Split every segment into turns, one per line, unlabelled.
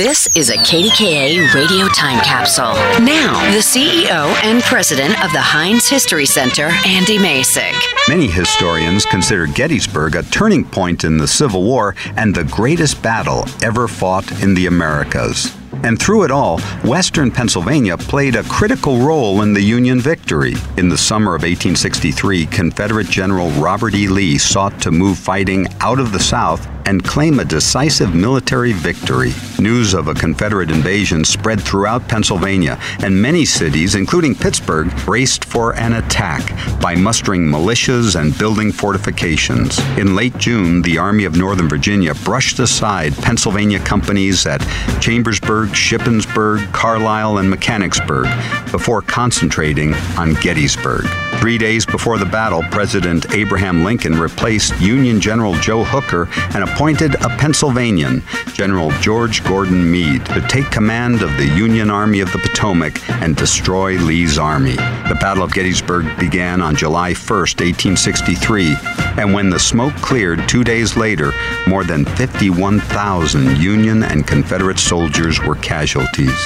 This is a KDKA radio time capsule. Now, the CEO and president of the Heinz History Center, Andy Masich.
Many historians consider Gettysburg a turning point in the Civil War and the greatest battle ever fought in the Americas. And through it all, Western Pennsylvania played a critical role in the Union victory. In the summer of 1863, Confederate General Robert E. Lee sought to move fighting out of the South and claim a decisive military victory. News of a Confederate invasion spread throughout Pennsylvania, and many cities, including Pittsburgh, braced for an attack by mustering militias and building fortifications. In late June, the Army of Northern Virginia brushed aside Pennsylvania companies at Chambersburg, Shippensburg, Carlisle, and Mechanicsburg before concentrating on Gettysburg. Three days before the battle, President Abraham Lincoln replaced Union General Joe Hooker and appointed a Pennsylvanian, General George Gordon Meade, to take command of the Union Army of the Potomac and destroy Lee's army. The Battle of Gettysburg began on July 1, 1863, and when the smoke cleared two days later, more than 51,000 Union and Confederate soldiers were casualties.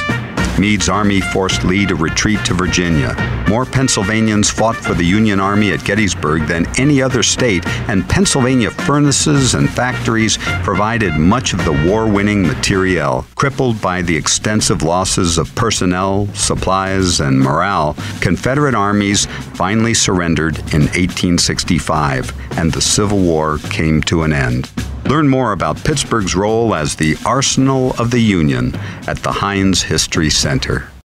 Meade's army forced Lee to retreat to Virginia. More Pennsylvanians fought for the Union Army at Gettysburg than any other state, and Pennsylvania furnaces and factories provided much of the war winning materiel. Crippled by the extensive losses of personnel, supplies, and morale, Confederate armies finally surrendered in 1865, and the Civil War came to an end. Learn more about Pittsburgh's role as the Arsenal of the Union at the Heinz History Center.